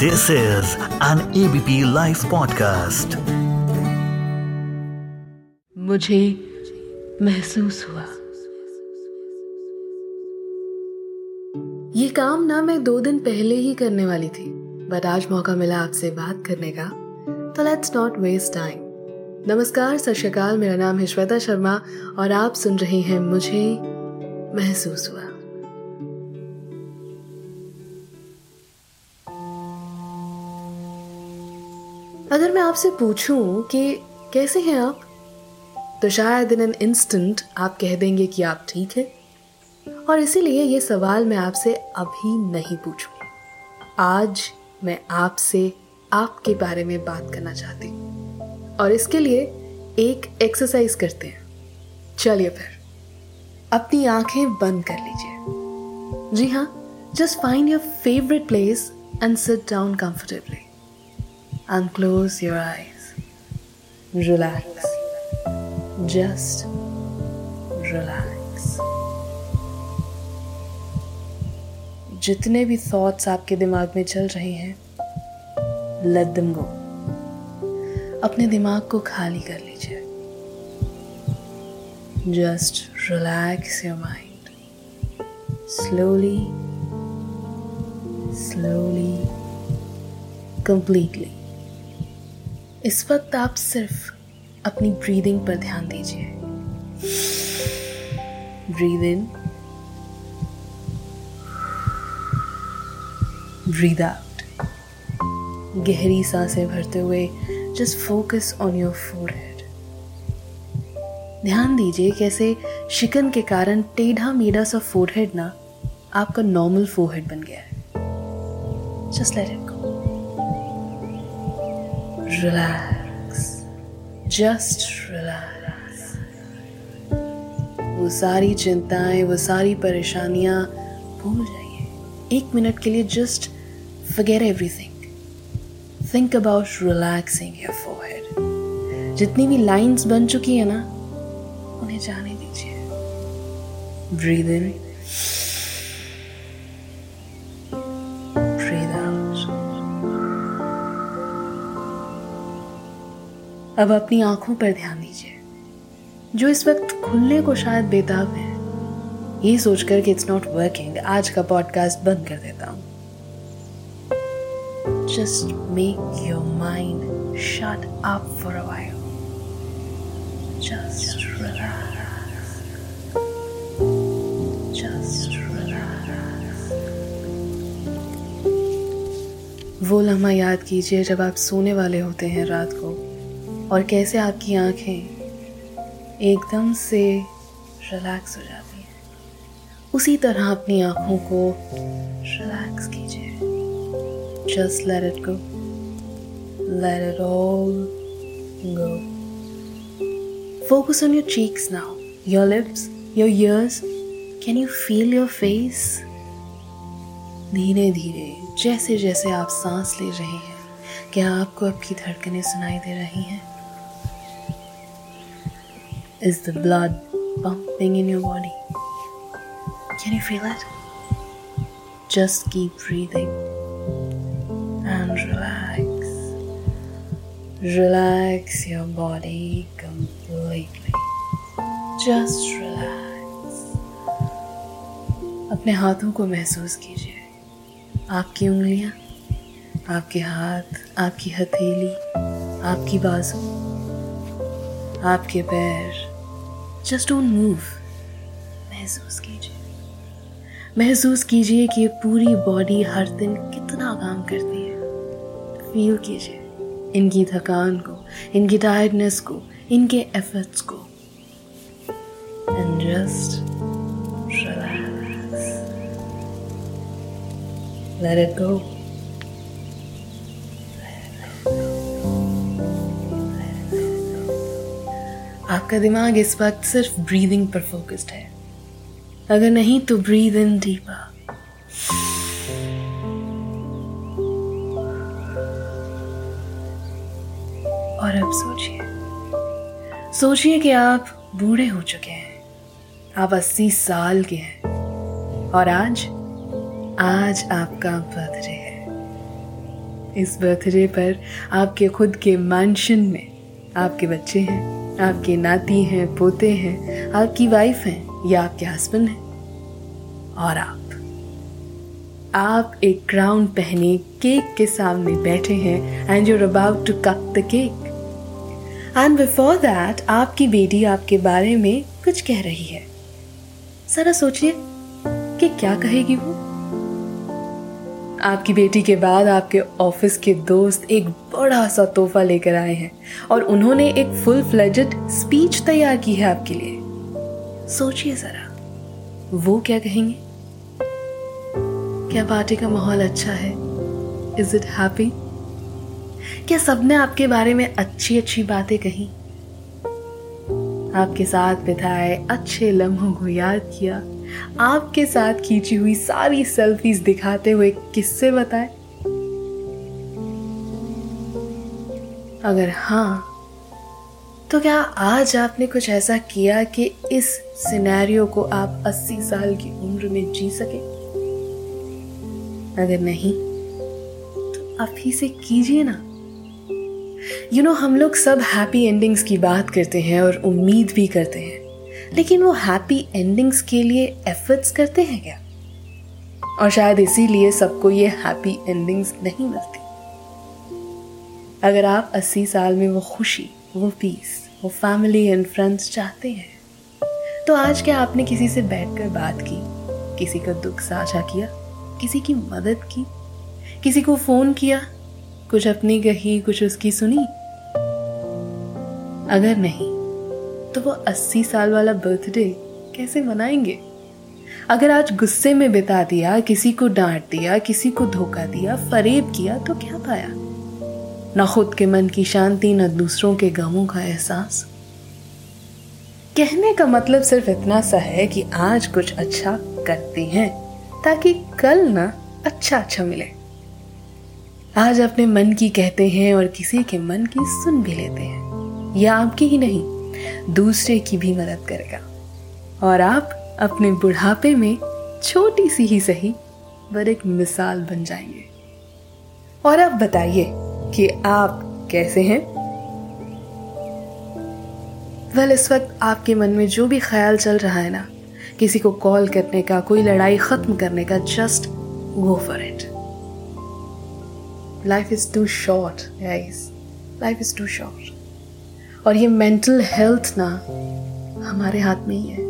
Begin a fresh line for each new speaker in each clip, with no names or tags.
This is an ABP Life podcast.
मुझे महसूस हुआ। ये काम ना मैं दो दिन पहले ही करने वाली थी। बट आज मौका मिला आपसे बात करने का। तो लेट्स नॉट वेस्ट टाइम नमस्कार, सत मेरा नाम है श्वेता शर्मा और आप सुन रहे हैं मुझे महसूस हुआ। अगर मैं आपसे पूछूँ कि कैसे हैं आप तो शायद इन एन इंस्टेंट आप कह देंगे कि आप ठीक हैं। और इसीलिए ये सवाल मैं आपसे अभी नहीं पूछूँगी आज मैं आपसे आपके बारे में बात करना चाहती हूँ। और इसके लिए एक एक्सरसाइज करते हैं। चलिए फिर, अपनी आँखें बंद कर लीजिए। जी हाँ just find your favourite place and sit down comfortably and close your eyes. Relax. Just relax. जितने भी थॉट्स आपके दिमाग में चल रहे हैं लेट देम गो अपने दिमाग को खाली कर लीजिए just relax your mind slowly slowly completely इस वक्त आप सिर्फ़ अपनी ब्रीदिंग पर ध्यान दीजिए। ब्रीद इन ब्रीद आउट गहरी साँसें भरते हुए just focus on your forehead ध्यान दीजिए कैसे शिकन के कारण टेढ़ा मेढ़ा सा फोरहेड ना आपका नॉर्मल फोरहेड बन गया है। Just let it relax just relax वो सारी चिंताएँ, वो सारी परेशानियाँ भूल जाइए। एक मिनट के लिए just forget everything think about relaxing your forehead जितनी भी लाइंस बन चुकी है ना, उन्हें जाने दीजिए। ब्रीद इन अब अपनी आँखों पर ध्यान दीजिए। जो इस वक्त खुलने को शायद बेताब है, ये सोचकर कि इट्स नॉट वर्किंग आज का पॉडकास्ट बंद कर देता हूँ। Just make your mind shut up for a while just वो लम्हा याद कीजिए जब आप सोने वाले होते हैं रात को। और कैसे आपकी आँखें एकदम से रिलैक्स हो जाती हैं। उसी तरह अपनी आँखों को रिलैक्स कीजिए। Just let it go let it all go focus on your cheeks now your lips your ears can you feel your face धीरे धीरे जैसे जैसे आप सांस ले रहे हैं, क्या आपको आपकी धड़कनें सुनाई दे रही हैं? Is the blood pumping in your body? Can you feel it? Just keep breathing and relax. Relax your body completely. Just relax. अपने हाथों को महसूस कीजिए आपकी उंगलियाँ आपके हाथ आपकी हथेली आपकी बाजू आपके पैर जस्ट डोंट मूव महसूस कीजिए। महसूस कीजिए कि पूरी बॉडी हर दिन कितना काम करती है। फील कीजिए इनकी थकान को, इनकी टायर्डनेस को, इनके एफर्ट्स को। And just relax let it go आपका दिमाग इस वक्त सिर्फ़ ब्रीदिंग पर फोकस्ड है। अगर नहीं तो ब्रीद इन डीपर और अब सोचिए। सोचिए कि आप बूढ़े हो चुके हैं। आप अस्सी साल के हैं। और आज आज आपका बर्थडे है। इस बर्थडे पर आपके खुद के मैंशन में आपके बच्चे हैं। आपके नाती हैं, पोते हैं, आपकी वाइफ हैं, या आपके हस्बैंड हैं। और आप? आप एक क्राउन पहने केक के सामने बैठे हैं and you're about to cut the cake and before that आपकी बेटी आपके बारे में कुछ कह रही है। जरा सोचिए कि क्या कहेगी वो? आपकी बेटी के बाद आपके ऑफ़िस के दोस्त एक बड़ा सा तोहफा लेकर आए हैं और उन्होंने एक फुल फ्लेजेड स्पीच तैयार की है आपके लिए। सोचिए जरा, वो क्या कहेंगे? क्या पार्टी का माहौल अच्छा है? इज़ इट हैप्पी क्या सबने आपके बारे में अच्छी अच्छी बातें कही? आपके साथ बिताए अच्छे लम्हों को याद किया आपके साथ खींची हुई सारी सेल्फीज दिखाते हुए किससे बताए? अगर हाँ तो क्या आज आपने कुछ ऐसा किया कि इस सिनेरियो को आप 80 साल की उम्र में जी सके? अगर नहीं तो ही से कीजिए ना। यू you नो know, हम लोग सब हैप्पी एंडिंग्स की बात करते हैं और उम्मीद भी करते हैं। लेकिन वो हैप्पी एंडिंग्स के लिए एफर्ट्स करते हैं क्या? और शायद इसीलिए सबको ये हैप्पी एंडिंग्स नहीं मिलती। अगर आप 80 साल में वो खुशी, वो पीस वो फैमिली एंड फ्रेंड्स चाहते हैं तो आज क्या आपने किसी से बैठकर बात की? किसी का दुख साझा किया? किसी की मदद की? किसी को फ़ोन किया? कुछ अपनी कही कुछ उसकी सुनी? अगर नहीं तो वो अस्सी साल वाला बर्थडे कैसे मनाएँगे? अगर आज गुस्से में बिता दिया, किसी को डांट दिया, किसी को धोखा दिया, फरेब किया तो क्या पाया? ना खुद के मन की शांति, न दूसरों के गमों का एहसास। कहने का मतलब सिर्फ़ इतना सा है कि आज कुछ अच्छा करते हैं, ताकि कल ना अच्छा अच्छा मिले। आज अपने मन की कहते हैं और किसी के मन की सुन भी लेते हैं। या आपकी ही नहीं दूसरे की भी मदद करेगा। और आप अपने बुढ़ापे में छोटी सी ही सही, पर एक मिसाल बन जाएँगे। और अब बताइए कि आप कैसे हैं? वेल इस वक्त आपके मन में जो भी ख्याल चल रहा है ना, किसी को कॉल करने का, कोई लड़ाई खत्म करने का just go for it life is too short life is too short और ये मेंटल हेल्थ ना हमारे हाथ में ही है।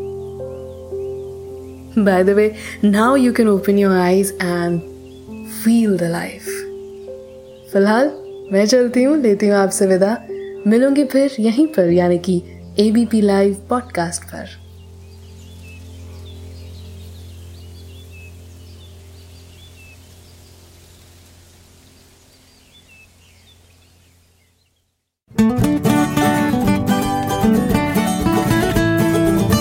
By the way now you can open your eyes and feel the life फ़िलहाल, मैं चलती हूँ, लेती हूँ आपसे विदा। मिलूँगी फिर यहीं पर, यानी कि एबीपी लाइव पॉडकास्ट पर।